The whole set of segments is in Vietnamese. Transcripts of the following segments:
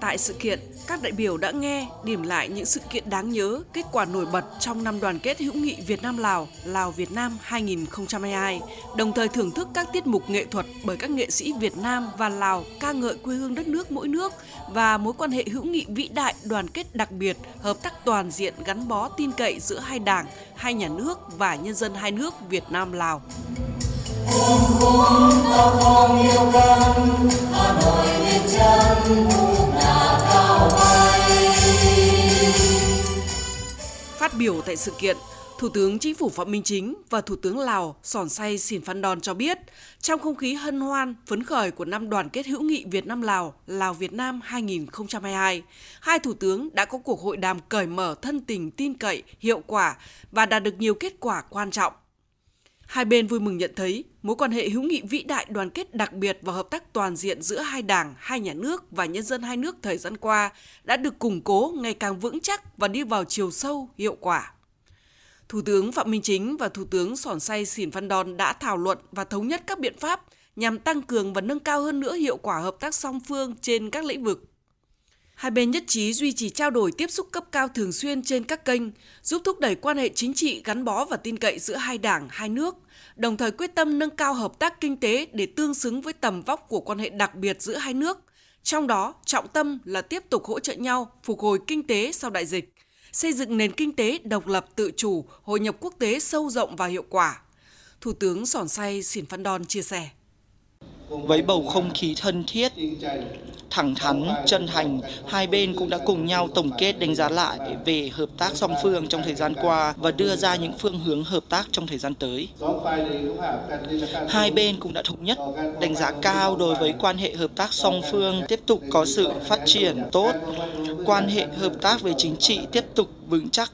Tại sự kiện, các đại biểu đã nghe, điểm lại những sự kiện đáng nhớ, kết quả nổi bật trong năm đoàn kết hữu nghị Việt Nam Lào, Lào Việt Nam 2022, đồng thời thưởng thức các tiết mục nghệ thuật bởi các nghệ sĩ Việt Nam và Lào ca ngợi quê hương đất nước mỗi nước và mối quan hệ hữu nghị vĩ đại, đoàn kết đặc biệt, hợp tác toàn diện gắn bó tin cậy giữa hai đảng, hai nhà nước và nhân dân hai nước Việt Nam Lào. Hà Nội Phát biểu tại sự kiện, Thủ tướng Chính phủ Phạm Minh Chính và Thủ tướng Lào Sòn Say Sìn Phan Đòn cho biết, trong không khí hân hoan, phấn khởi của năm đoàn kết hữu nghị Việt Nam Lào, Lào Việt Nam 2022, hai thủ tướng đã có cuộc hội đàm cởi mở thân tình tin cậy, hiệu quả và đạt được nhiều kết quả quan trọng. Hai bên vui mừng nhận thấy mối quan hệ hữu nghị vĩ đại đoàn kết đặc biệt và hợp tác toàn diện giữa hai đảng, hai nhà nước và nhân dân hai nước thời gian qua đã được củng cố ngày càng vững chắc và đi vào chiều sâu, hiệu quả. Thủ tướng Phạm Minh Chính và Thủ tướng Sòn Say xỉn văn Đòn đã thảo luận và thống nhất các biện pháp nhằm tăng cường và nâng cao hơn nữa hiệu quả hợp tác song phương trên các lĩnh vực Hai bên nhất trí duy trì trao đổi tiếp xúc cấp cao thường xuyên trên các kênh, giúp thúc đẩy quan hệ chính trị gắn bó và tin cậy giữa hai đảng, hai nước, đồng thời quyết tâm nâng cao hợp tác kinh tế để tương xứng với tầm vóc của quan hệ đặc biệt giữa hai nước. Trong đó, trọng tâm là tiếp tục hỗ trợ nhau phục hồi kinh tế sau đại dịch, xây dựng nền kinh tế độc lập tự chủ, hội nhập quốc tế sâu rộng và hiệu quả. Thủ tướng Sòn Say xỉn Phan Đòn chia sẻ với bầu không khí thân thiết, thẳng thắn, chân thành, hai bên cũng đã cùng nhau tổng kết đánh giá lại về hợp tác song phương trong thời gian qua và đưa ra những phương hướng hợp tác trong thời gian tới. Hai bên cũng đã thống nhất đánh giá cao đối với quan hệ hợp tác song phương tiếp tục có sự phát triển tốt, quan hệ hợp tác về chính trị tiếp tục vững chắc,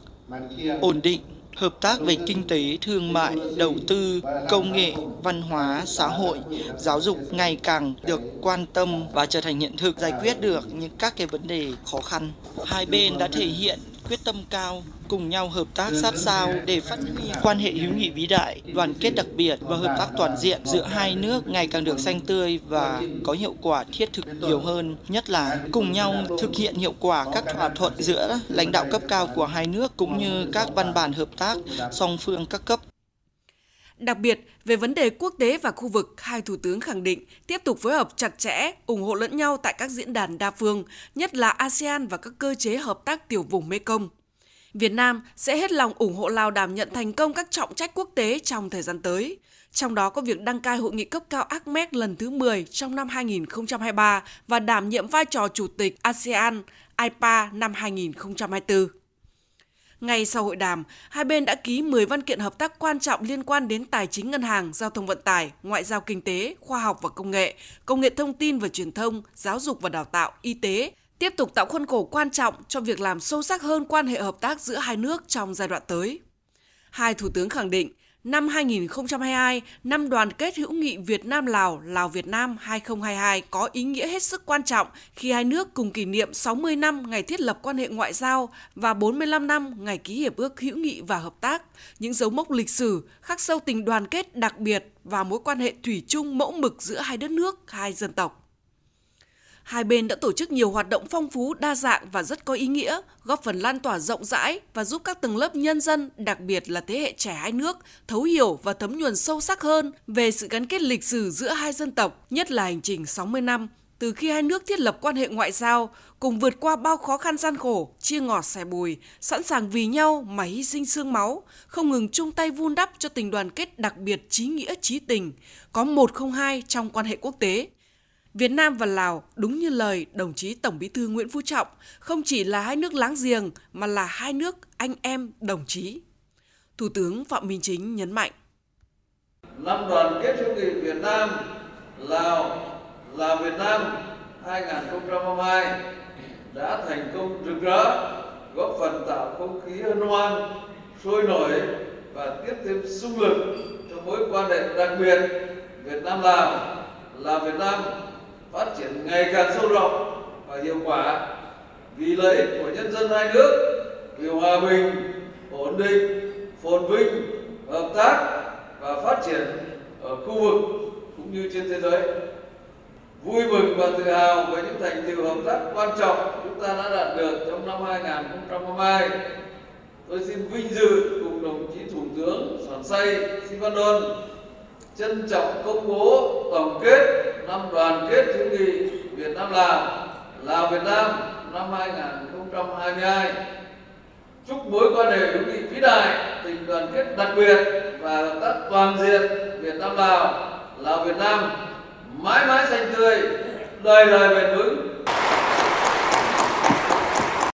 ổn định hợp tác về kinh tế, thương mại, đầu tư, công nghệ, văn hóa, xã hội, giáo dục ngày càng được quan tâm và trở thành hiện thực giải quyết được những các cái vấn đề khó khăn. Hai bên đã thể hiện quyết tâm cao cùng nhau hợp tác sát sao để phát huy quan hệ hữu nghị vĩ đại, đoàn kết đặc biệt và hợp tác toàn diện giữa hai nước ngày càng được xanh tươi và có hiệu quả thiết thực nhiều hơn, nhất là cùng nhau thực hiện hiệu quả các thỏa thuận giữa lãnh đạo cấp cao của hai nước cũng như các văn bản hợp tác song phương các cấp. Đặc biệt, về vấn đề quốc tế và khu vực, hai thủ tướng khẳng định tiếp tục phối hợp chặt chẽ, ủng hộ lẫn nhau tại các diễn đàn đa phương, nhất là ASEAN và các cơ chế hợp tác tiểu vùng Mekong. Việt Nam sẽ hết lòng ủng hộ Lào đảm nhận thành công các trọng trách quốc tế trong thời gian tới. Trong đó có việc đăng cai hội nghị cấp cao ACMEC lần thứ 10 trong năm 2023 và đảm nhiệm vai trò chủ tịch ASEAN IPA năm 2024. Ngay sau hội đàm, hai bên đã ký 10 văn kiện hợp tác quan trọng liên quan đến tài chính ngân hàng, giao thông vận tải, ngoại giao kinh tế, khoa học và công nghệ, công nghệ thông tin và truyền thông, giáo dục và đào tạo, y tế, tiếp tục tạo khuôn khổ quan trọng cho việc làm sâu sắc hơn quan hệ hợp tác giữa hai nước trong giai đoạn tới. Hai thủ tướng khẳng định, năm 2022, năm đoàn kết hữu nghị Việt Nam Lào, Lào Việt Nam 2022 có ý nghĩa hết sức quan trọng khi hai nước cùng kỷ niệm 60 năm ngày thiết lập quan hệ ngoại giao và 45 năm ngày ký hiệp ước hữu nghị và hợp tác, những dấu mốc lịch sử khắc sâu tình đoàn kết đặc biệt và mối quan hệ thủy chung mẫu mực giữa hai đất nước, hai dân tộc. Hai bên đã tổ chức nhiều hoạt động phong phú, đa dạng và rất có ý nghĩa, góp phần lan tỏa rộng rãi và giúp các tầng lớp nhân dân, đặc biệt là thế hệ trẻ hai nước, thấu hiểu và thấm nhuần sâu sắc hơn về sự gắn kết lịch sử giữa hai dân tộc, nhất là hành trình 60 năm từ khi hai nước thiết lập quan hệ ngoại giao, cùng vượt qua bao khó khăn gian khổ, chia ngọt sẻ bùi, sẵn sàng vì nhau mà hy sinh xương máu, không ngừng chung tay vun đắp cho tình đoàn kết đặc biệt trí nghĩa trí tình, có một không hai trong quan hệ quốc tế. Việt Nam và Lào, đúng như lời đồng chí Tổng Bí thư Nguyễn Phú Trọng, không chỉ là hai nước láng giềng mà là hai nước anh em đồng chí. Thủ tướng Phạm Minh Chính nhấn mạnh. Năm đoàn kết hữu nghị Việt Nam, Lào, Lào Việt Nam 2022 đã thành công rực rỡ, góp phần tạo không khí hân hoan, sôi nổi và tiếp thêm sung lực cho mối quan hệ đặc biệt Việt Nam Lào, Lào Việt Nam phát triển ngày càng sâu rộng và hiệu quả vì lợi ích của nhân dân hai nước, vì hòa bình, ổn định, phồn vinh, hợp tác và phát triển ở khu vực cũng như trên thế giới vui mừng và tự hào với những thành tựu hợp tác quan trọng chúng ta đã đạt được trong năm 2022. Tôi xin vinh dự cùng đồng chí Thủ tướng Sòn Say Sivandon trân trọng công bố tổng kết năm đoàn kết hữu nghị Việt Nam Lào Lào Việt Nam năm 2022 chúc mối quan hệ hữu nghị vĩ đại, tình đoàn kết đặc biệt và hợp tác toàn diện Việt Nam Lào Lào Việt Nam mãi mãi xanh tươi, đời đời bền vững.